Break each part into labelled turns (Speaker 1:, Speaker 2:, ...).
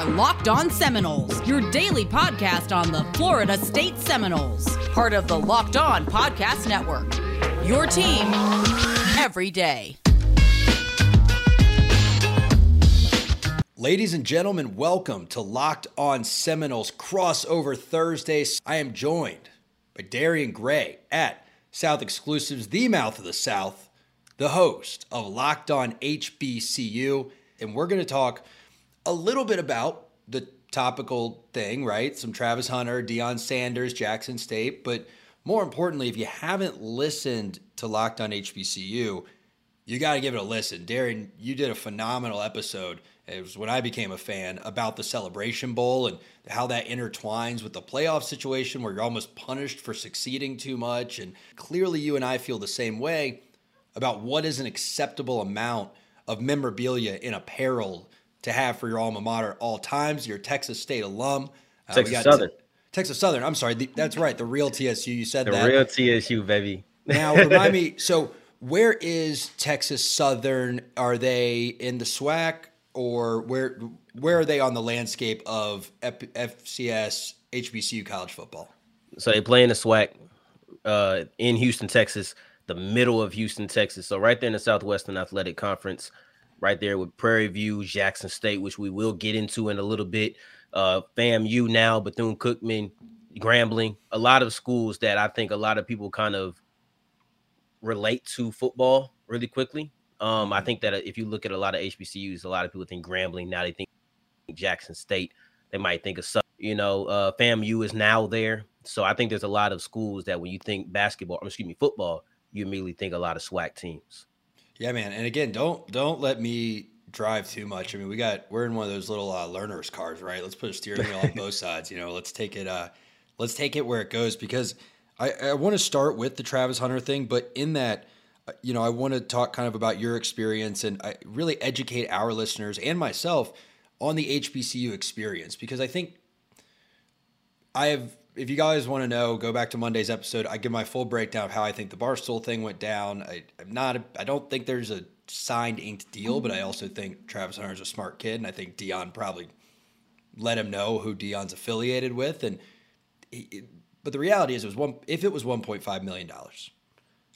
Speaker 1: are Locked On Seminoles, your daily podcast on the Florida State Seminoles, part of the Locked On Podcast Network. Your team every day.
Speaker 2: Ladies and gentlemen, welcome to Locked On Seminoles crossover Thursdays. I am joined by Darian Gray at South Exclusives, the mouth of the South, the host of Locked On HBCU, and we're going to talk a little bit about the topical thing, right? Some Travis Hunter, Deion Sanders, Jackson State. But more importantly, if you haven't listened to Locked On HBCU, you got to give it a listen. Darren, you did a phenomenal episode. It was when I became a fan about the Celebration Bowl and how that intertwines with the playoff situation where you're almost punished for succeeding too much. And clearly, you and I feel the same way about what is an acceptable amount of memorabilia in apparel to have for your alma mater at all times. You're a Texas State alum.
Speaker 3: Uh, Texas Southern. T-
Speaker 2: Texas Southern. I'm sorry. The, that's right. The real TSU. You said
Speaker 3: the
Speaker 2: that.
Speaker 3: The real TSU, baby.
Speaker 2: now, remind me. So, where is Texas Southern? Are they in the SWAC or where? Where are they on the landscape of F- FCS HBCU college football?
Speaker 3: So they play in the SWAC uh, in Houston, Texas, the middle of Houston, Texas. So right there in the Southwestern Athletic Conference right there with Prairie View, Jackson State, which we will get into in a little bit. Uh, FAMU now, Bethune Cookman, Grambling, a lot of schools that I think a lot of people kind of relate to football really quickly. Um, I mm-hmm. think that if you look at a lot of HBCUs, a lot of people think Grambling. Now they think Jackson State. They might think of some, you know, uh, FAMU is now there. So I think there's a lot of schools that when you think basketball, excuse me, football, you immediately think a lot of SWAC teams.
Speaker 2: Yeah, man. And again, don't don't let me drive too much. I mean, we got we're in one of those little uh, learners cars, right? Let's put a steering wheel on both sides. You know, let's take it. Uh, let's take it where it goes because I, I want to start with the Travis Hunter thing, but in that, uh, you know, I want to talk kind of about your experience and I really educate our listeners and myself on the HBCU experience because I think I have if you guys want to know, go back to Monday's episode. I give my full breakdown of how I think the Barstool thing went down. I, am not. A, I don't think there's a signed inked deal, but I mm-hmm. also think Travis Hunter's a smart kid, and I think Deion probably let him know who Deion's affiliated with. And he, but the reality is, it was one. If it was 1.5 million dollars,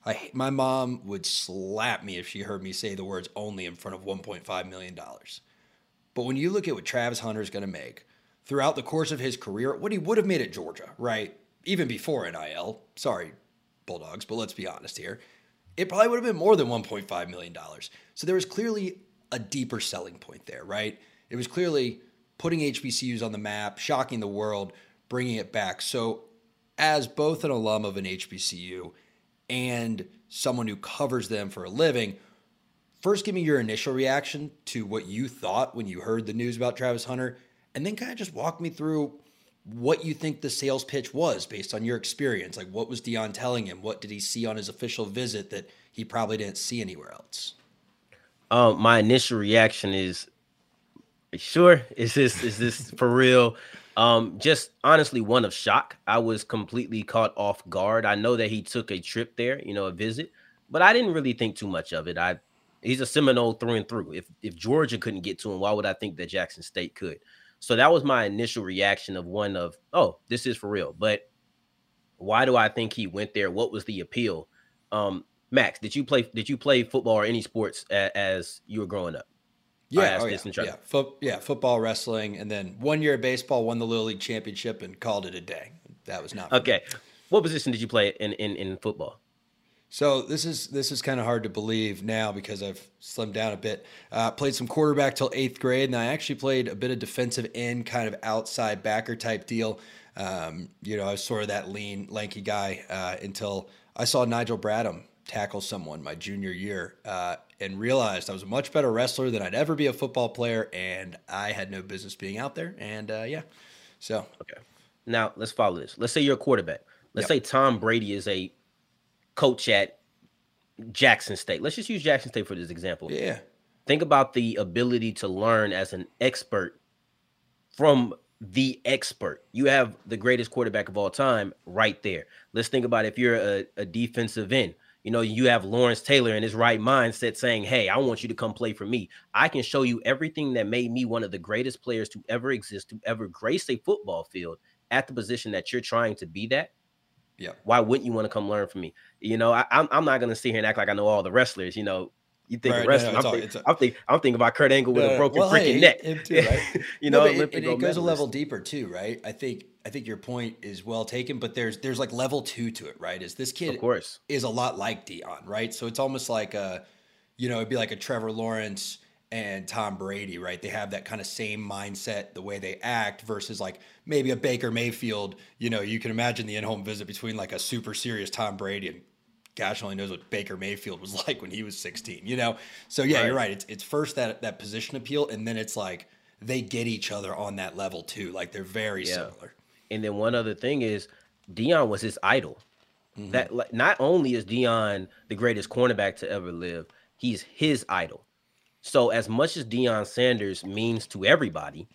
Speaker 2: I my mom would slap me if she heard me say the words only in front of 1.5 million dollars. But when you look at what Travis Hunter is going to make throughout the course of his career, what he would have made at Georgia, right? Even before NIL. Sorry, Bulldogs, but let's be honest here. It probably would have been more than $1.5 million. So there was clearly a deeper selling point there, right? It was clearly putting HBCUs on the map, shocking the world, bringing it back. So, as both an alum of an HBCU and someone who covers them for a living, first give me your initial reaction to what you thought when you heard the news about Travis Hunter and then kind of just walk me through what you think the sales pitch was based on your experience. Like, what was Deion telling him? What did he see on his official visit that he probably didn't see anywhere else?
Speaker 3: Um, my initial reaction is, sure, is this is this for real? Um, just honestly, one of shock. I was completely caught off guard. I know that he took a trip there, you know, a visit, but I didn't really think too much of it. I he's a Seminole through and through. If if Georgia couldn't get to him, why would I think that Jackson State could? So that was my initial reaction of one of, oh, this is for real. But why do I think he went there? What was the appeal? Um, Max, did you play did you play football or any sports a, as you were growing up?
Speaker 2: Yeah, oh yeah, yeah. Fo- yeah, football, wrestling, and then one year of baseball, won the Little League championship, and called it a day. That was not
Speaker 3: okay. Me. What position did you play in in, in football?
Speaker 2: So this is this is kind of hard to believe now because I've slimmed down a bit. Uh, played some quarterback till eighth grade, and I actually played a bit of defensive end, kind of outside backer type deal. Um, you know, I was sort of that lean, lanky guy uh, until I saw Nigel Bradham tackle someone my junior year uh, and realized I was a much better wrestler than I'd ever be a football player, and I had no business being out there. And uh, yeah, so
Speaker 3: okay. Now let's follow this. Let's say you're a quarterback. Let's yep. say Tom Brady is a coach at Jackson State. Let's just use Jackson State for this example.
Speaker 2: Yeah.
Speaker 3: Think about the ability to learn as an expert from the expert. You have the greatest quarterback of all time right there. Let's think about if you're a, a defensive end. you know, you have Lawrence Taylor in his right mindset saying, Hey, I want you to come play for me. I can show you everything that made me one of the greatest players to ever exist, to ever grace a football field at the position that you're trying to be that.
Speaker 2: Yeah.
Speaker 3: Why wouldn't you want to come learn from me? You know, I, am I'm, I'm not going to sit here and act like I know all the wrestlers. You know, you think right, wrestling? No, I'm, think, I'm, think, I'm thinking about Kurt Angle with no, a broken well, freaking hey, neck.
Speaker 2: Too, right? you know, it, it, it goes a level deeper too, right? I think I think your point is well taken, but there's there's like level two to it, right? Is this kid,
Speaker 3: of course,
Speaker 2: is a lot like Deion, right? So it's almost like a, you know, it'd be like a Trevor Lawrence and Tom Brady, right? They have that kind of same mindset, the way they act, versus like maybe a Baker Mayfield. You know, you can imagine the in-home visit between like a super serious Tom Brady and gosh only knows what Baker Mayfield was like when he was 16, you know? So yeah, right. you're right. It's it's first that that position appeal, and then it's like they get each other on that level too. Like they're very yeah. similar.
Speaker 3: And then one other thing is Deion was his idol. Mm-hmm. That like, not only is Deion the greatest cornerback to ever live, he's his idol. So as much as Deion Sanders means to everybody,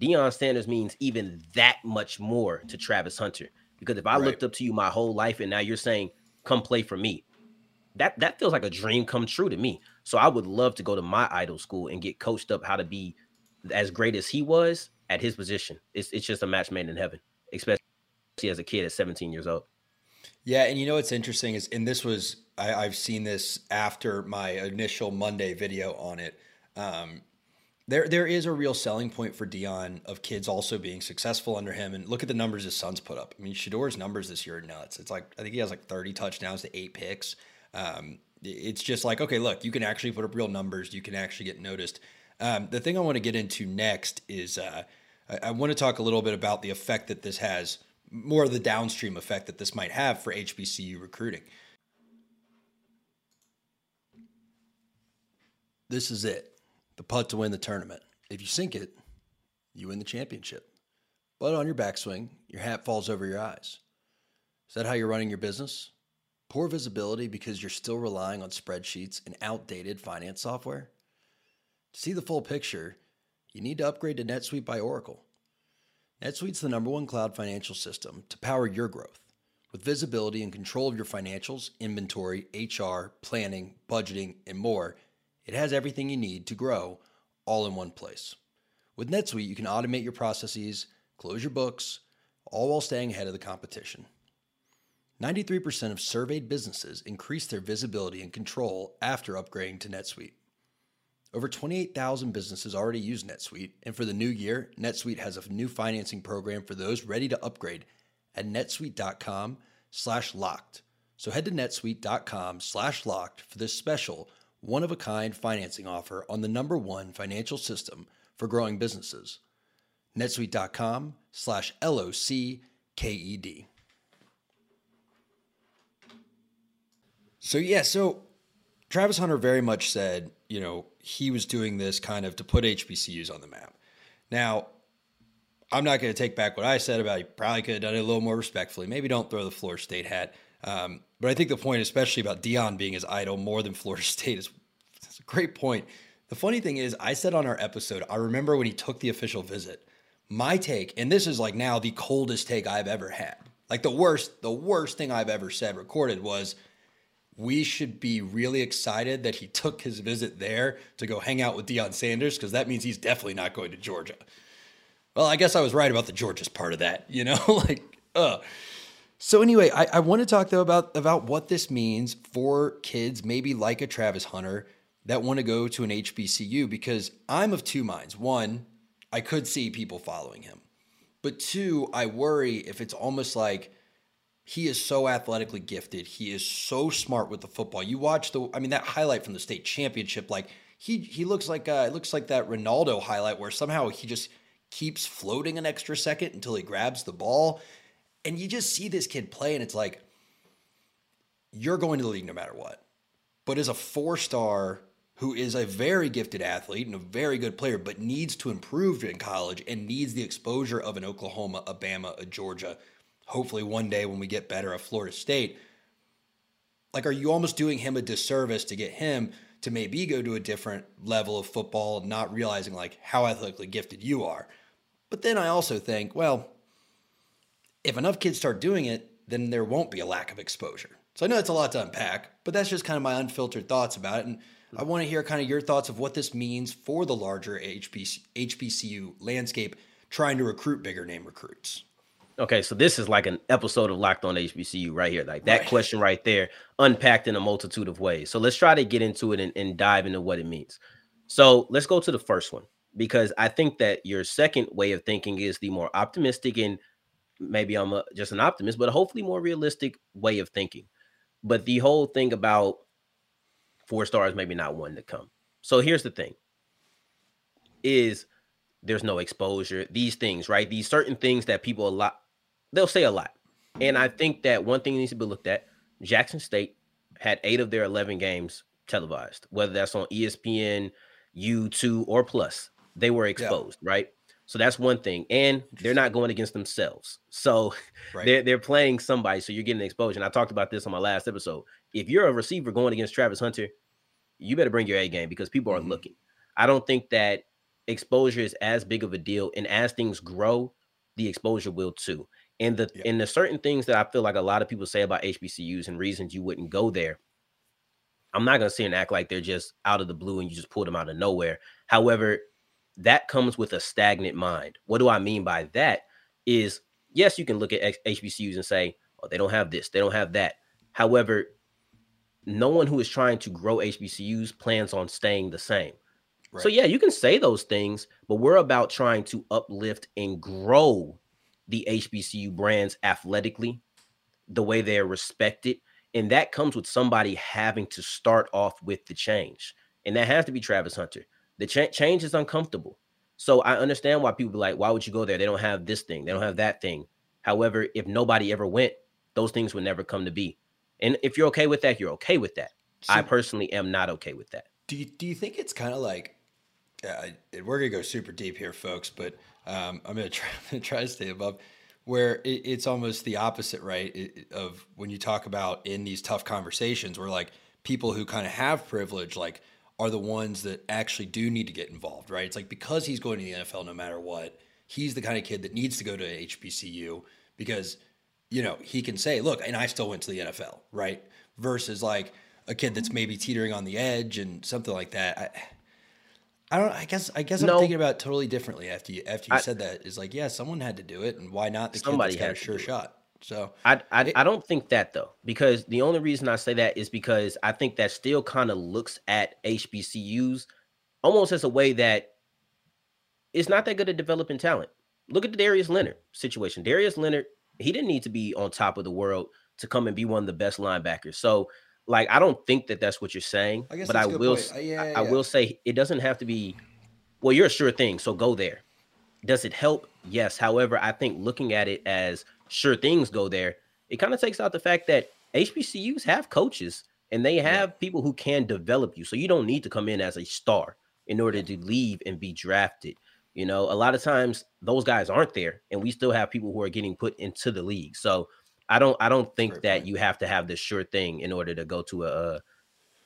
Speaker 3: Deion Sanders means even that much more to Travis Hunter. Because if I right. looked up to you my whole life and now you're saying come play for me. That that feels like a dream come true to me. So I would love to go to my idol school and get coached up how to be as great as he was at his position. It's it's just a match made in heaven, especially as a kid at 17 years old.
Speaker 2: Yeah, and you know what's interesting is, and this was I, I've seen this after my initial Monday video on it. Um, there there is a real selling point for Deion of kids also being successful under him. And look at the numbers his sons put up. I mean, Shedeur's numbers this year are nuts. It's like I think he has like 30 touchdowns to eight picks. Um, it's just like, okay, look, you can actually put up real numbers. You can actually get noticed. Um, the thing I want to get into next is uh, I, I want to talk a little bit about the effect that this has, more of the downstream effect that this might have for HBCU recruiting. This is it the putt to win the tournament. If you sink it, you win the championship. But on your backswing, your hat falls over your eyes. Is that how you're running your business? Poor visibility because you're still relying on spreadsheets and outdated finance software? To see the full picture, you need to upgrade to NetSuite by Oracle. NetSuite's the number one cloud financial system to power your growth. With visibility and control of your financials, inventory, HR, planning, budgeting, and more, it has everything you need to grow all in one place. With NetSuite, you can automate your processes, close your books, all while staying ahead of the competition. 93% of surveyed businesses increased their visibility and control after upgrading to NetSuite. Over 28,000 businesses already use NetSuite, and for the new year, NetSuite has a new financing program for those ready to upgrade at netsuite.com/locked. So head to netsuite.com/locked for this special one of a kind financing offer on the number one financial system for growing businesses. netsuite.com slash L-O-C-K-E-D. So yeah, so Travis Hunter very much said, you know, he was doing this kind of to put HBCUs on the map. Now, I'm not going to take back what I said about he probably could have done it a little more respectfully. Maybe don't throw the Florida State hat. Um, but I think the point, especially about Deion being his idol more than Florida State, is a great point. The funny thing is, I said on our episode, I remember when he took the official visit. My take, and this is like now the coldest take I've ever had. Like the worst, the worst thing I've ever said recorded was we should be really excited that he took his visit there to go hang out with Deion Sanders because that means he's definitely not going to Georgia. Well, I guess I was right about the Georgia's part of that, you know, like, uh. So anyway, I, I want to talk though about about what this means for kids, maybe like a Travis Hunter, that want to go to an HBCU because I'm of two minds. One, I could see people following him. But two, I worry if it's almost like he is so athletically gifted. He is so smart with the football. You watch the I mean that highlight from the state championship like he he looks like uh, it looks like that Ronaldo highlight where somehow he just keeps floating an extra second until he grabs the ball. And you just see this kid play and it's like you're going to the league no matter what. But as a four-star who is a very gifted athlete and a very good player, but needs to improve in college and needs the exposure of an Oklahoma, a Bama, a Georgia. Hopefully, one day when we get better at Florida State. Like, are you almost doing him a disservice to get him to maybe go to a different level of football, not realizing like how athletically gifted you are? But then I also think, well, if enough kids start doing it, then there won't be a lack of exposure. So I know that's a lot to unpack, but that's just kind of my unfiltered thoughts about it. And I want to hear kind of your thoughts of what this means for the larger HBC, HBCU landscape trying to recruit bigger name recruits.
Speaker 3: Okay, so this is like an episode of Locked On HBCU right here. Like that right. question right there, unpacked in a multitude of ways. So let's try to get into it and, and dive into what it means. So let's go to the first one because I think that your second way of thinking is the more optimistic and maybe I'm a, just an optimist, but hopefully more realistic way of thinking. But the whole thing about four stars, maybe not one to come. So here's the thing: is there's no exposure. These things, right? These certain things that people a lot they'll say a lot. And I think that one thing needs to be looked at. Jackson State had eight of their 11 games televised, whether that's on ESPN, U2, or Plus. They were exposed, yeah. right? So that's one thing. And they're not going against themselves. So right. they're, they're playing somebody. So you're getting exposure. And I talked about this on my last episode. If you're a receiver going against Travis Hunter, you better bring your A game because people are mm-hmm. looking. I don't think that exposure is as big of a deal. And as things grow, the exposure will too. And the yeah. and the certain things that I feel like a lot of people say about HBCUs and reasons you wouldn't go there. I'm not gonna sit and act like they're just out of the blue and you just pull them out of nowhere. However, that comes with a stagnant mind. What do I mean by that? Is yes, you can look at HBCUs and say, oh, they don't have this, they don't have that. However, no one who is trying to grow HBCUs plans on staying the same. Right. So yeah, you can say those things, but we're about trying to uplift and grow the HBCU brands athletically, the way they're respected. And that comes with somebody having to start off with the change. And that has to be Travis Hunter. The cha- change is uncomfortable. So I understand why people be like, why would you go there? They don't have this thing, they don't have that thing. However, if nobody ever went, those things would never come to be. And if you're okay with that, you're okay with that. So, I personally am not okay with that.
Speaker 2: Do you, do you think it's kind of like, uh, we're gonna go super deep here, folks, but um, I'm gonna try, I'm gonna try to stay above where it, it's almost the opposite, right? It, of when you talk about in these tough conversations, where like people who kind of have privilege, like are the ones that actually do need to get involved, right? It's like because he's going to the NFL no matter what, he's the kind of kid that needs to go to HBCU because you know he can say, "Look, and I still went to the NFL," right? Versus like a kid that's maybe teetering on the edge and something like that. I, I don't. I guess. I guess I'm thinking about it totally differently after you after you I, said that. Is like, yeah, someone had to do it, and why not the somebody kid that's got a sure shot? So
Speaker 3: I I, it, I don't think that though, because the only reason I say that is because I think that still kind of looks at HBCUs almost as a way that it's not that good at developing talent. Look at the Darius Leonard situation. Darius Leonard, he didn't need to be on top of the world to come and be one of the best linebackers. So like I don't think that that's what you're saying, I but I will. Uh, yeah, yeah, I, I will say it doesn't have to be. Well, you're a sure thing, so go there. Does it help? Yes. However, I think looking at it as sure things go there, it kind of takes out the fact that HBCUs have coaches and they have yeah. people who can develop you. So you don't need to come in as a star in order to leave and be drafted. You know, a lot of times those guys aren't there, and we still have people who are getting put into the league. So I don't I don't think that you have to have this sure thing in order to go to a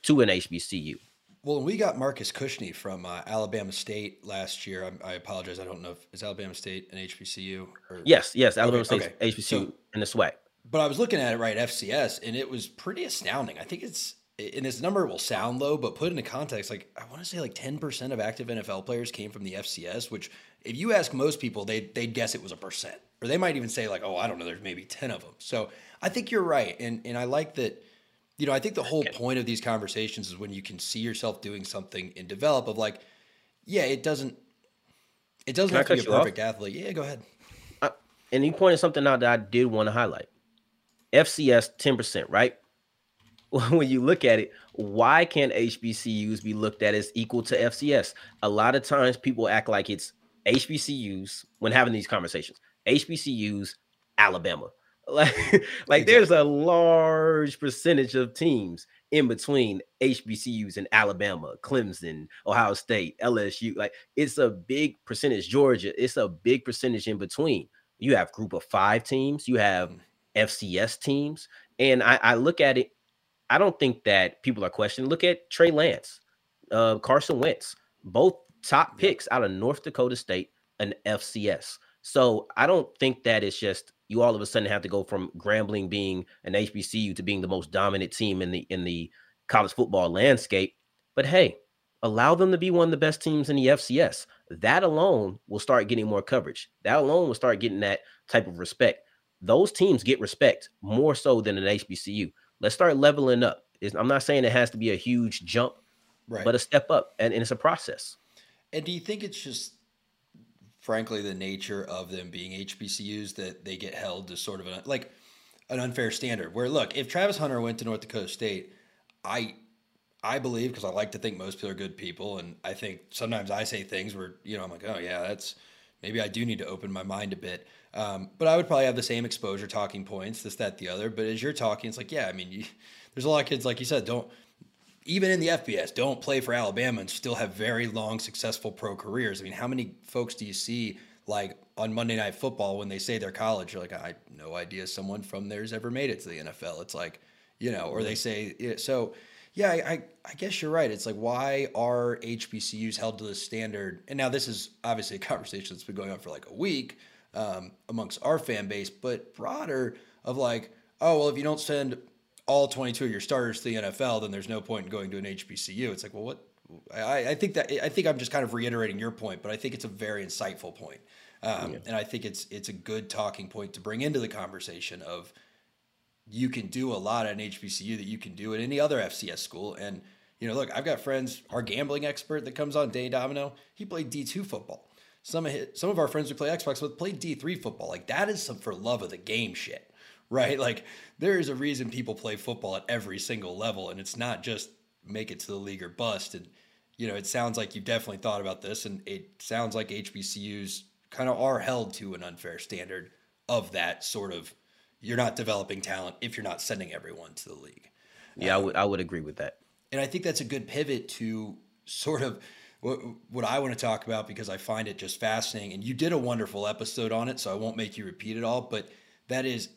Speaker 3: to an HBCU.
Speaker 2: Well, we got Marcus Cushney from uh, Alabama State last year. I, I, apologize. I don't know if is Alabama State an HBCU.
Speaker 3: Or... Yes, yes, Alabama okay, State okay. HBCU so, in the SWAC.
Speaker 2: But I was looking at it right FCS, and it was pretty astounding. I think it's and this number will sound low, but put into context, like I want to say like 10% of active NFL players came from the FCS, which if you ask most people, they they'd guess it was a percent. Or they might even say like, "Oh, I don't know, there's maybe 10 of them." So, I think you're right. And and I like that you know, I think the whole point of these conversations is when you can see yourself doing something and develop of like, yeah, it doesn't it doesn't can have to be a perfect athlete. Yeah, go ahead.
Speaker 3: Uh, and you pointed something out that I did want to highlight. FCS 10%, right? when you look at it, why can't HBCUs be looked at as equal to FCS? A lot of times people act like it's HBCUs when having these conversations. HBCUs, Alabama. Like, like exactly. there's a large percentage of teams in between HBCUs in Alabama, Clemson, Ohio State, LSU. Like it's a big percentage. Georgia, it's a big percentage in between. You have group of five teams, you have mm. FCS teams. And I, I look at it I don't think that people are questioning. Look at Trey Lance, uh, Carson Wentz, both top picks out of North Dakota State and FCS. So I don't think that it's just you all of a sudden have to go from Grambling being an HBCU to being the most dominant team in the in the college football landscape. But hey, allow them to be one of the best teams in the FCS. That alone will start getting more coverage. That alone will start getting that type of respect. Those teams get respect more so than an HBCU. Let's start leveling up. I'm not saying it has to be a huge jump, right. but a step up, and, and it's a process.
Speaker 2: And do you think it's just, frankly, the nature of them being HBCUs that they get held to sort of a, like an unfair standard? Where look, if Travis Hunter went to North Dakota State, I I believe because I like to think most people are good people, and I think sometimes I say things where you know I'm like, oh yeah, that's maybe I do need to open my mind a bit. Um, but I would probably have the same exposure talking points, this, that, the other. But as you're talking, it's like, yeah, I mean, you, there's a lot of kids like you said, don't even in the FBS, don't play for Alabama and still have very long, successful pro careers. I mean, how many folks do you see like on Monday Night Football when they say they're college? You're like, I have no idea someone from there's ever made it to the NFL. It's like, you know, or they say so yeah, I, I guess you're right. It's like why are HBCUs held to this standard? And now this is obviously a conversation that's been going on for like a week um, amongst our fan base, but broader of like, oh well, if you don't send all 22 of your starters to the NFL, then there's no point in going to an HBCU. It's like, well, what? I, I think that I think I'm just kind of reiterating your point, but I think it's a very insightful point. Um, yeah. and I think it's it's a good talking point to bring into the conversation of you can do a lot at an HBCU that you can do at any other FCS school. And, you know, look, I've got friends, our gambling expert that comes on, Danny Domino, he played D2 football. Some of his, some of our friends who play Xbox with played D3 football. Like that is some for love of the game shit, right? Like there is a reason people play football at every single level, and it's not just make it to the league or bust. And you know, it sounds like you've definitely thought about this, and it sounds like HBCUs kind of are held to an unfair standard of that sort of you're not developing talent if you're not sending everyone to the league.
Speaker 3: Yeah, um, I would I would agree with that.
Speaker 2: And I think that's a good pivot to sort of what, what I want to talk about because I find it just fascinating. And you did a wonderful episode on it, so I won't make you repeat it all. But that is,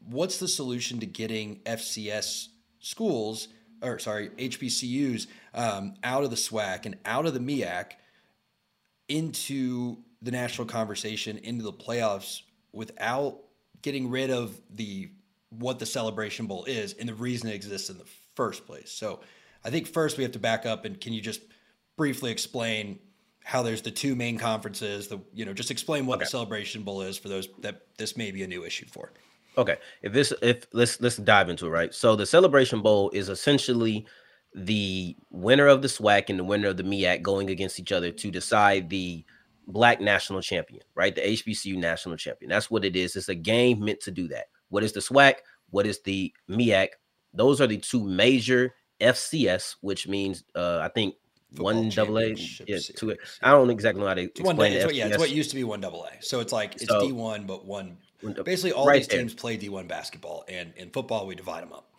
Speaker 2: what's the solution to getting FCS schools or sorry HBCUs um, out of the SWAC and out of the MEAC into the national conversation, into the playoffs without getting rid of the what the celebration bowl is and the reason it exists in the first place. So I think first we have to back up and can you just briefly explain how there's the two main conferences, the you know, just explain what okay. the celebration bowl is for those that this may be a new issue for.
Speaker 3: Okay. If this if let's let's dive into it, right? So the celebration bowl is essentially the winner of the SWAC and the winner of the MEAC going against each other to decide the black national champion, right? The HBCU national champion. That's what it is. It's a game meant to do that. What is the SWAC? What is the MEAC? Those are the two major FCS, which means uh, I think Football one double A. Yeah, two. I don't exactly know how to explain
Speaker 2: one, it. yeah, it's what used to be one double A. So it's like it's so, D one, but one. Basically, all right these teams there. play D one basketball, and in football we divide them up.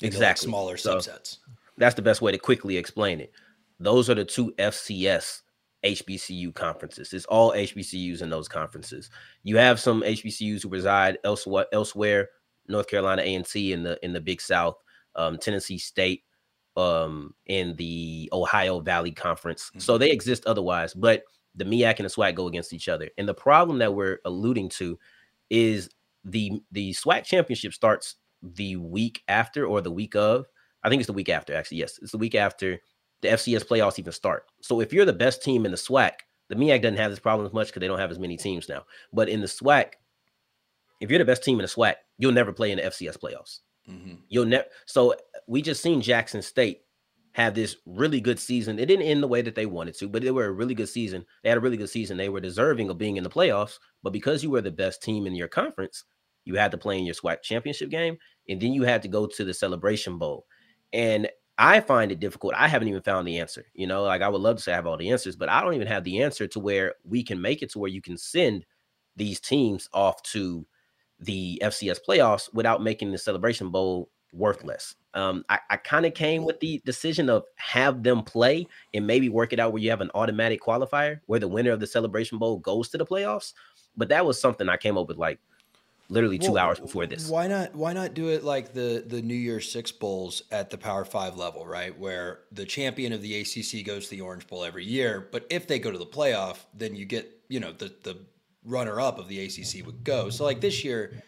Speaker 3: Exactly, like
Speaker 2: smaller so subsets.
Speaker 3: That's the best way to quickly explain it. Those are the two FCS HBCU conferences. It's all HBCUs in those conferences. You have some HBCUs who reside elsewhere, elsewhere North Carolina A&T in the in the Big South, um, Tennessee State um, in the Ohio Valley Conference. Mm-hmm. So they exist otherwise, but the MEAC and the SWAC go against each other. And the problem that we're alluding to is the the SWAC championship starts the week after or the week of. I think it's the week after, actually. Yes, it's the week after the FCS playoffs even start. So if you're the best team in the SWAC, the MEAC doesn't have this problem as much because they don't have as many teams now. But in the SWAC, if you're the best team in the SWAC, you'll never play in the FCS playoffs. Mm-hmm. You'll never. So we just seen Jackson State have this really good season. It didn't end the way that they wanted to, but they were a really good season. They had a really good season. They were deserving of being in the playoffs, but because you were the best team in your conference, you had to play in your SWAC championship game, and then you had to go to the Celebration Bowl. And I find it difficult. I haven't even found the answer. You know, like I would love to say I have all the answers, but I don't even have the answer to where we can make it to where you can send these teams off to the FCS playoffs without making the Celebration Bowl worthless. Um, I, I kind of came with the decision of have them play and maybe work it out where you have an automatic qualifier where the winner of the Celebration Bowl goes to the playoffs. But that was something I came up with like literally two well, hours before this.
Speaker 2: Why not? Why not do it like the the New Year's Six bowls at the Power Five level, right? Where the champion of the ACC goes to the Orange Bowl every year, but if they go to the playoff, then you get you know the the runner up of the ACC would go. So like this year,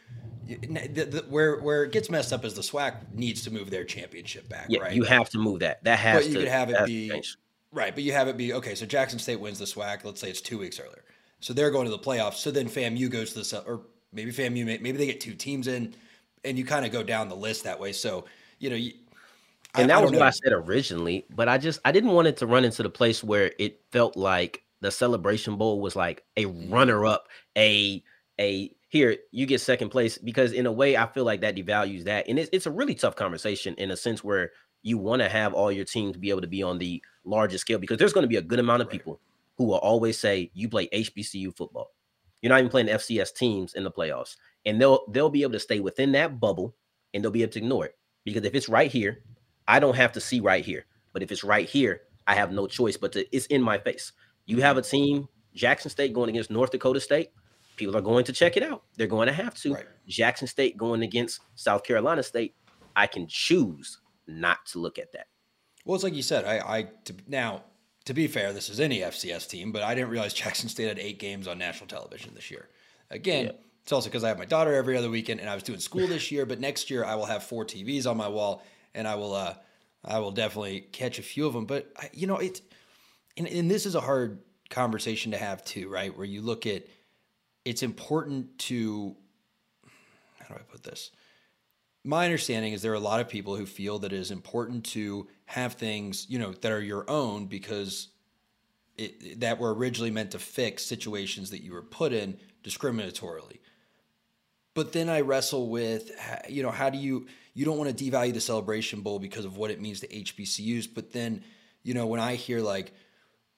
Speaker 2: the, the, where where it gets messed up is the SWAC needs to move their championship back.
Speaker 3: Yeah,
Speaker 2: right?
Speaker 3: you have to move that. That has
Speaker 2: but you
Speaker 3: to.
Speaker 2: could have it be right, but you have it be okay. So Jackson State wins the SWAC. Let's say it's two weeks earlier, so they're going to the playoffs. So then FAMU goes to the or maybe FAMU maybe they get two teams in, and you kind of go down the list that way. So you know, you, I-
Speaker 3: and
Speaker 2: I
Speaker 3: that
Speaker 2: don't
Speaker 3: was what I said originally, but I just I didn't want it to run into the place where it felt like the celebration bowl was like a
Speaker 2: Mm-hmm.
Speaker 3: runner up, a a here you get second place because in a way I feel like that devalues that, and it's it's a really tough conversation in a sense where you want to have all your teams be able to be on the largest scale because there's going to be a good amount of people who will always say you play HBCU football, you're not even playing FCS teams in the playoffs, and they'll they'll be able to stay within that bubble and they'll be able to ignore it because if it's right here I don't have to see right here. But if it's right here, I have no choice but to it's in my face. You have a team, Jackson State going against North Dakota State. People are going to check it out. They're going to have to.
Speaker 2: Right.
Speaker 3: Jackson State going against South Carolina State. I can choose not to look at that.
Speaker 2: Well, it's like you said. I, I to, now to be fair, this is any FCS team, but I didn't realize Jackson State had eight games on national television this year. Again,
Speaker 3: Yeah.
Speaker 2: it's also because I have my daughter every other weekend, and I was doing school this year. But next year, I will have four TVs on my wall, and I will, uh, I will definitely catch a few of them. But I, you know, it's and, and this is a hard conversation to have too, right? Where you look at it's important to how do I put this? my understanding is there are a lot of people who feel that it is important to have things, you know, that are your own because it, that were originally meant to fix situations that you were put in discriminatorily. But then I wrestle with, you know, how do you, you don't want to devalue the Celebration Bowl because of what it means to HBCUs. But then, you know, when I hear like,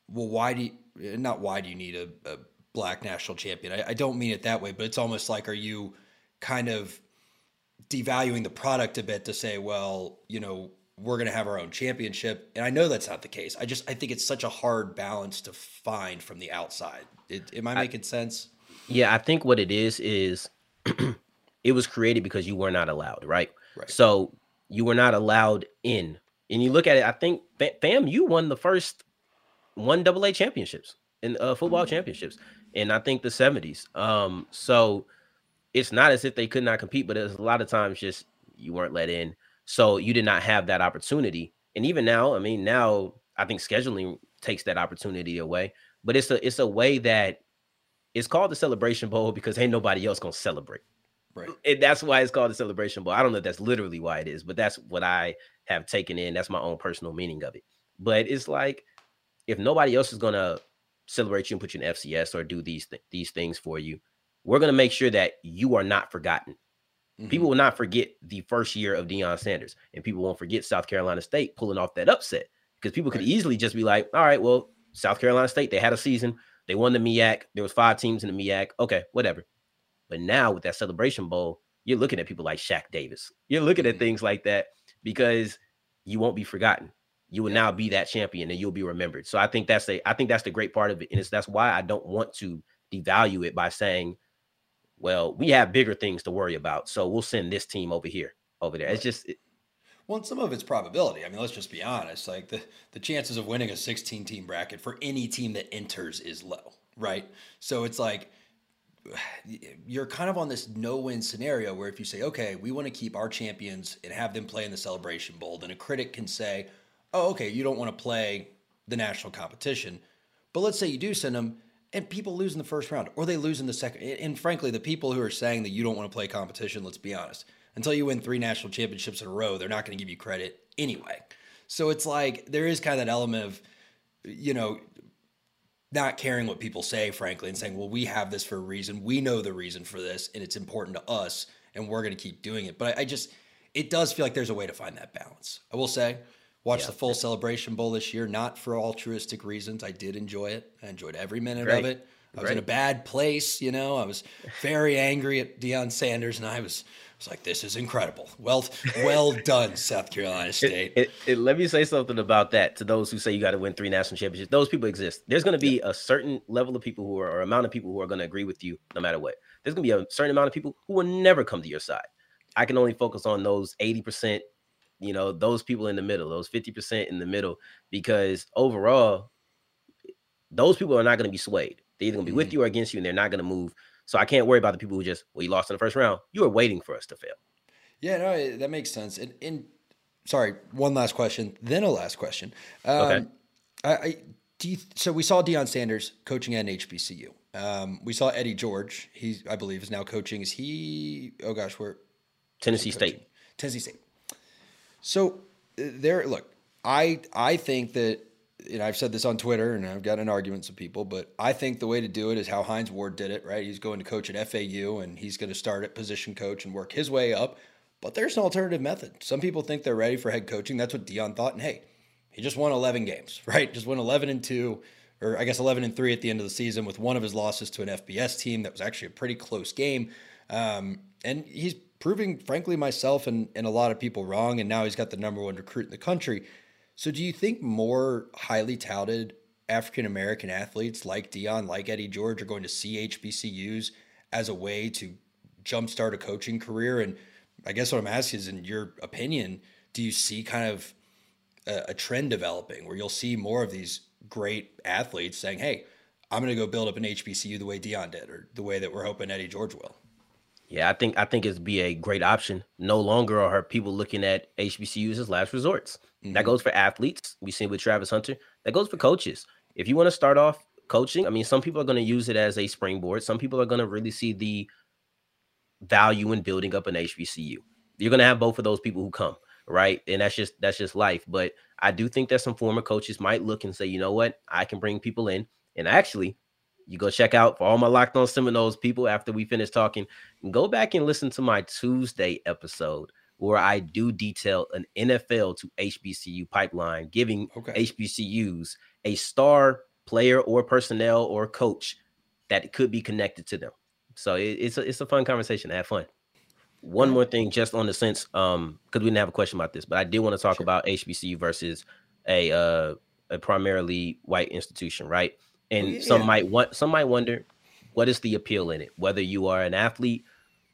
Speaker 2: well, why do you, not why do you need a, a black national champion? I, I don't mean it that way, but it's almost like, are you kind of devaluing the product a bit to say, well, you know, we're going to have our own championship. And I know that's not the case. I just, I think it's such a hard balance to find from the outside. It, am I making sense?
Speaker 3: Yeah, I think what it is is it was created because you were not allowed, right?
Speaker 2: Right.
Speaker 3: So you were not allowed in. And you look at it, I think FAMU won the first one double A championships in uh, football championships in I think the 70s. Um, so it's not as if they could not compete, but it's a lot of times just you weren't let in. So you did not have that opportunity. And even now, I mean, now I think scheduling takes that opportunity away. But it's a it's a way that it's called the celebration bowl because ain't nobody else gonna celebrate.
Speaker 2: Right.
Speaker 3: And that's why it's called the celebration bowl. I don't know if that's literally why it is, but that's what I have taken in. That's my own personal meaning of it. But it's like if nobody else is gonna celebrate you and put you in FCS or do these th- these things for you, we're gonna make sure that you are not forgotten.
Speaker 2: Mhm.
Speaker 3: People will not forget the first year of Deion Sanders, and people won't forget South Carolina State pulling off that upset because people could
Speaker 2: Right.
Speaker 3: easily just be like, "All right, well, South Carolina State, they had a season, they won the MEAC, there was five teams in the MEAC, okay, whatever." But now with that Celebration Bowl, you're looking at people like Shaq Davis, you're looking at
Speaker 2: Mhm.
Speaker 3: things like that because you won't be forgotten. You will now be that champion, and you'll be remembered. So I think that's the I think that's the great part of it, and it's that's why I don't want to devalue it by saying well, we have bigger things to worry about. So we'll send this team over here, over there. It's just, it-
Speaker 2: Well, some of it's probability. I mean, let's just be honest. Like the, the chances of winning a 16 team bracket for any team that enters is low, right? So it's like you're kind of on this no win scenario where if you say, okay, we want to keep our champions and have them play in the Celebration Bowl, then a critic can say, oh, okay, you don't want to play the national competition. But let's say you do send them and people lose in the first round or they lose in the second. And frankly, the people who are saying that you don't want to play competition, let's be honest, until you win three national championships in a row, they're not going to give you credit anyway. So it's like there is kind of that element of, you know, not caring what people say, frankly, and saying, well, we have this for a reason. We know the reason for this, and it's important to us, and we're going to keep doing it. But I, I just, it does feel like there's a way to find that balance. I will say, watch
Speaker 3: Yeah.
Speaker 2: the full Celebration Bowl this year, not for altruistic reasons. I did enjoy it. I enjoyed every minute
Speaker 3: Great.
Speaker 2: of it. I was in a bad place, you know. I was very angry at Deion Sanders, and I was, I was like, "This is incredible. Well, well done, South Carolina State."
Speaker 3: it, it- let me say something about that to those who say you got to win three national championships. Those people exist. There's going to be a certain level of people who are, or amount of people who are going to agree with you no matter what. There's going to be a certain amount of people who will never come to your side. I can only focus on those 80%, you know, those people in the middle, those 50% in the middle, because overall, those people are not going to be swayed. They're either gonna be mm-hmm. with you or against you, and they're not gonna move. So I can't worry about the people who just well, you lost in the first round. You were waiting for us to fail.
Speaker 2: Yeah, no, that makes sense. And, and sorry, one last question, then a last question. Um, okay. I, I do you, so we saw Deion Sanders coaching at HBCU. Um, we saw Eddie George. He, I believe, is now coaching. Is he? Oh gosh, where?
Speaker 3: Tennessee State.
Speaker 2: Tennessee State. So uh, there, look, I I think that know I've said this on Twitter and I've gotten arguments with people, but I think the way to do it is how Hines Ward did it. Right, he's going to coach at FAU and he's going to start at position coach and work his way up. But there's an alternative method. Some people think they're ready for head coaching. That's what Deion thought. And hey, he just won 11 games, right? Just won 11 and 2, or I guess 11 and 3 at the end of the season with one of his losses to an FBS team that was actually a pretty close game. Um, and he's proving, frankly, myself and, and a lot of people wrong. And now he's got the number one recruit in the country. So do you think more highly touted African American athletes like Deion, like Eddie George, are going to see HBCUs as a way to jumpstart a coaching career? And I guess what I'm asking is, in your opinion, do you see kind of a, a trend developing where you'll see more of these great athletes saying, "Hey, I'm going to go build up an HBCU the way Deion did, or the way that we're hoping Eddie George will."
Speaker 3: Yeah, I think I think it'd be a great option. No longer are people looking at HBCUs as last resorts. Mm-hmm. That goes for athletes. We seen with Travis Hunter. That goes for coaches. If you want to start off coaching, I mean, some people are going to use it as a springboard. Some people are going to really see the value in building up an HBCU. You're going to have both of those people who come right? And that's just that's just life. But I do think that some former coaches might look and say, you know what, I can bring people in. And actually, you go check out for all my locked on Seminoles people after we finish talking, go back and listen to my Tuesday episode where I do detail an NFL to HBCU pipeline, giving okay. HBCUs a star player or personnel or coach that could be connected to them. So it, it's a, it's a fun conversation. Have fun. One more thing, just on the sense, um, because we didn't have a question about this, but I did want to talk sure. about HBCU versus a uh a primarily white institution, right? And yeah. some might want some might wonder what is the appeal in it, whether you are an athlete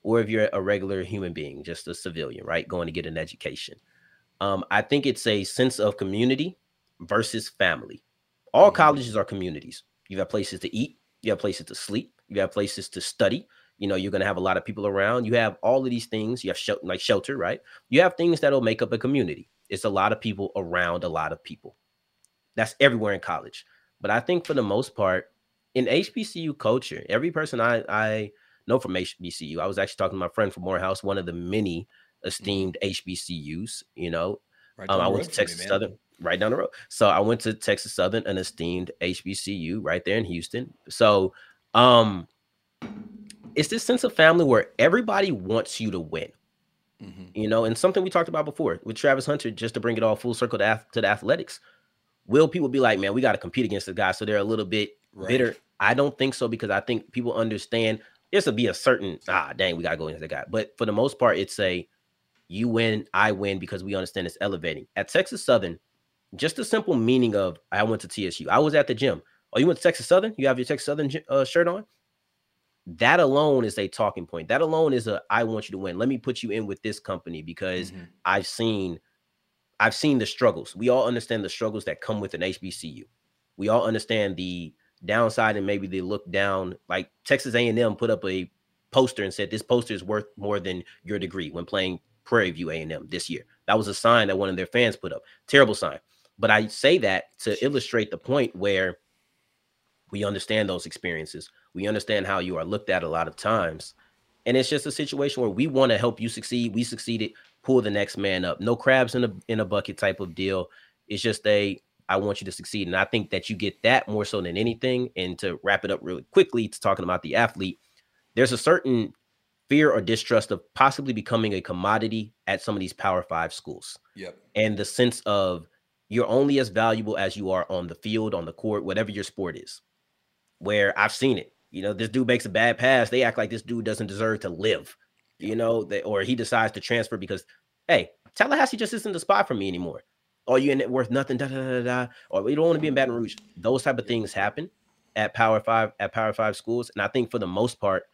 Speaker 3: or if you're a regular human being, just a civilian, right? Going to get an education. Um, I think it's a sense of community versus family. All mm-hmm. colleges are communities. You have places to eat, you have places to sleep, you have places to study, you know you're going to have a lot of people around you have all of these things you have sh- like shelter right you have things that'll make up a community it's a lot of people around a lot of people that's everywhere in college but i think for the most part in hbcu culture every person i i know from hbcu i was actually talking to my friend from morehouse one of the many mm-hmm. esteemed hbcus you know right um, i went to texas me, southern right down the road so i went to texas southern an esteemed hbcu right there in houston so um it's this sense of family where everybody wants you to win. Mm-hmm. You know, and something we talked about before with Travis Hunter, just to bring it all full circle to, to the athletics. Will people be like, man, we got to compete against the guy, so they're a little bit right. bitter? I don't think so because I think people understand this will be a certain ah dang, we gotta go against the guy. But for the most part, it's a you win, I win because we understand it's elevating. At Texas Southern, just the simple meaning of I went to TSU. I was at the gym. Oh, you went to Texas Southern? You have your Texas Southern uh, shirt on? that alone is a talking point. That alone is a I want you to win. Let me put you in with this company because mm-hmm. I've seen I've seen the struggles. We all understand the struggles that come with an HBCU. We all understand the downside and maybe they look down like Texas A&M put up a poster and said this poster is worth more than your degree when playing Prairie View A&M this year. That was a sign that one of their fans put up. Terrible sign. But I say that to illustrate the point where we understand those experiences. We understand how you are looked at a lot of times. And it's just a situation where we want to help you succeed. We succeeded, pull the next man up. No crabs in a in a bucket type of deal. It's just a I want you to succeed. And I think that you get that more so than anything. And to wrap it up really quickly to talking about the athlete, there's a certain fear or distrust of possibly becoming a commodity at some of these power five schools.
Speaker 2: Yep.
Speaker 3: And the sense of you're only as valuable as you are on the field, on the court, whatever your sport is where I've seen it. You know, this dude makes a bad pass. They act like this dude doesn't deserve to live, you know, that, or he decides to transfer because, hey, Tallahassee just isn't the spot for me anymore. Or you in it worth nothing, da, da, da, da, or we don't want to be in Baton Rouge. Those type of things happen at Power Five, at Power Five schools. And I think for the most part,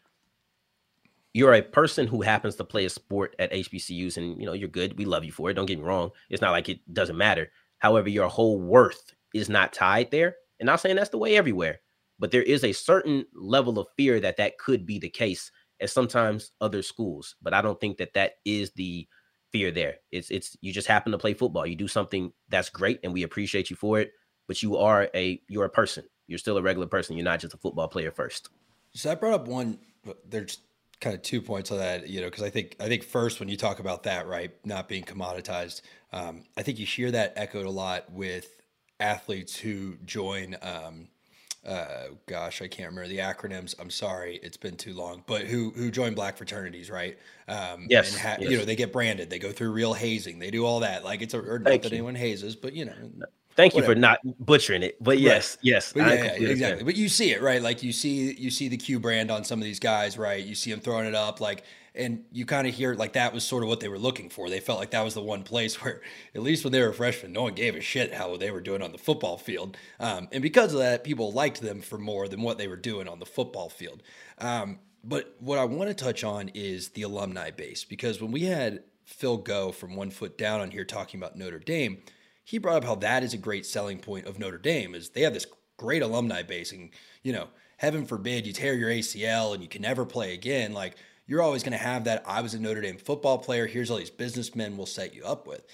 Speaker 3: you're a person who happens to play a sport at HBCUs and you know you're good. We love you for it. Don't get me wrong. It's not like it doesn't matter. However, your whole worth is not tied there. And I'm saying that's the way everywhere but there is a certain level of fear that that could be the case at sometimes other schools. But I don't think that that is the fear there. It's it's you just happen to play football. You do something that's great, and we appreciate you for it. But you are a you're a person. You're still a regular person. You're not just a football player first.
Speaker 2: So I brought up one. There's kind of two points on that, you know, because I think I think first when you talk about that, right, not being commoditized, um, I think you hear that echoed a lot with athletes who join. Um, uh, gosh, I can't remember the acronyms. I'm sorry, it's been too long. But who who join black fraternities, right? Um,
Speaker 3: yes,
Speaker 2: and ha-
Speaker 3: yes.
Speaker 2: You know, they get branded. They go through real hazing. They do all that. Like it's a or not that
Speaker 3: you.
Speaker 2: anyone hazes, but you know,
Speaker 3: Thank you
Speaker 2: Whatever.
Speaker 3: for not butchering it. But yes, yes,
Speaker 2: But yeah, yeah, exactly. But you see it, right? Like you see you see the Q brand on some of these guys, right? You see them throwing it up, like, and you kind of hear like that was sort of what they were looking for. They felt like that was the one place where, at least when they were freshmen, no one gave a shit how they were doing on the football field, um, and because of that, people liked them for more than what they were doing on the football field. Um, but what I want to touch on is the alumni base because when we had Phil Go from One Foot Down on here talking about Notre Dame he brought up how that is a great selling point of Notre Dame is they have this great alumni base and you know heaven forbid you tear your ACL and you can never play again like you're always going to have that I was a Notre Dame football player here's all these businessmen will set you up with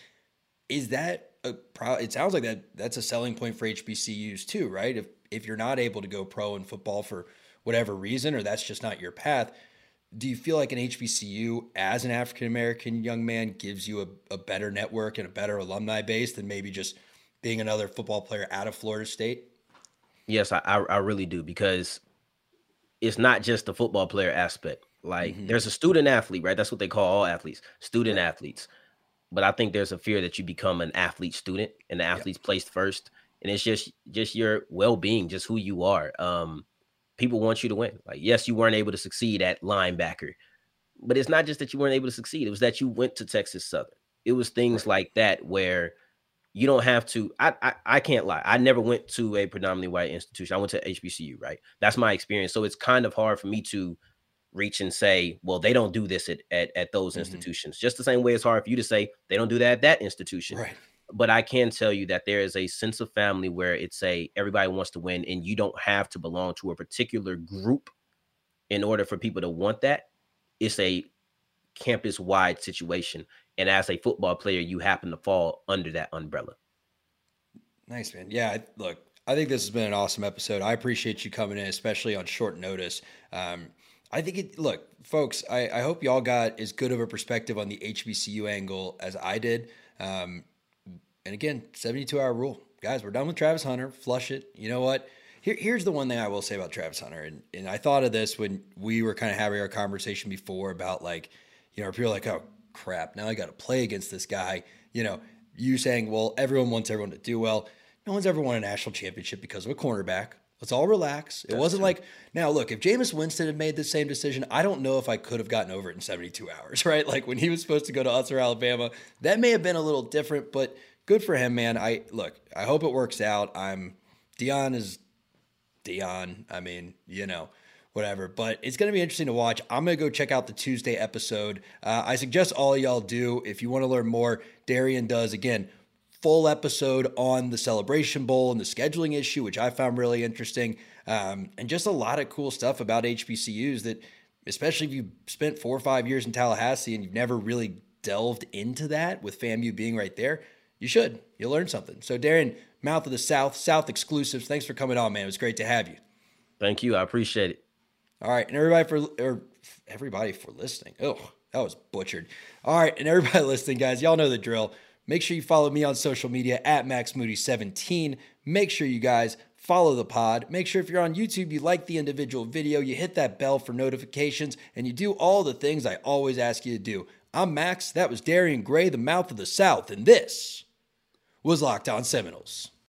Speaker 2: is that a pro it sounds like that that's a selling point for HBCUs too right if if you're not able to go pro in football for whatever reason or that's just not your path do you feel like an HBCU as an African American young man gives you a, a better network and a better alumni base than maybe just being another football player out of Florida State?
Speaker 3: Yes, I, I I really do because it's not just the football player aspect. Like
Speaker 2: Mhm.
Speaker 3: there's a student athlete, right? That's what they call all athletes, student athletes. But I think there's a fear that you become an athlete student and the athlete's placed first. And it's just just your well-being, just who you are. Um, people want you to win. Like, yes, you weren't able to succeed at linebacker, but it's not just that you weren't able to succeed, it was that you went to Texas Southern. It was things like that where you don't have to I, I i can't lie i never went to a predominantly white institution i went to hbcu right that's my experience so it's kind of hard for me to reach and say well they don't do this at at, at those
Speaker 2: Mhm.
Speaker 3: institutions just the same way it's hard for you to say they don't do that at that institution
Speaker 2: Right.
Speaker 3: but i can tell you that there is a sense of family where it's a everybody wants to win and you don't have to belong to a particular group in order for people to want that it's a campus wide situation and as a football player you happen to fall under that umbrella
Speaker 2: Nice, man. Yeah, look, I think this has been an awesome episode. I appreciate you coming in, especially on short notice. Um, I think it, look, folks, I, I hope y'all got as good of a perspective on the HBCU angle as I did. Um, and again, 72 hour rule. Guys, we're done with Travis Hunter. Flush it. You know what? Here, here's the one thing I will say about Travis Hunter. And, and I thought of this when we were kind of having our conversation before about like, you know, people are like, oh, crap, now I got to play against this guy. You know, you saying, well, everyone wants everyone to do well. No one's ever won a national championship because of a cornerback. Let's all relax. It wasn't like now. Look, if Jameis Winston had made the same decision, I don't know if I could have gotten over it in 72 hours. Right? Like when he was supposed to go to Utzer, Alabama, that may have been a little different. But good for him, man. I look. I hope it works out. I'm Deion is Deion. I mean, you know, whatever. But it's going to be interesting to watch. I'm going to go check out the Tuesday episode. Uh, I suggest all y'all do. If you want to learn more, Darian does, again, full episode on the Celebration Bowl and the scheduling issue, which I found really interesting. Um, and just a lot of cool stuff about HBCUs that, especially if you spent four or five years in Tallahassee and you've never really delved into that with FAMU being right there, you should. You'll learn something. So, Darren, Mouth of the South, South exclusives, thanks for coming on, man. It was great to have you.
Speaker 3: thank you i appreciate it
Speaker 2: All right, and everybody for or everybody for listening. Oh, that was butchered. All right, and everybody listening, guys, y'all know the drill. Make sure you follow me on social media at Max Moody 17. Make sure you guys follow the pod. Make sure if you're on YouTube, you like the individual video, you hit that bell for notifications, and you do all the things I always ask you to do. I'm Max. That was Darian Gray, the mouth of the South, and this was Locked On Seminoles.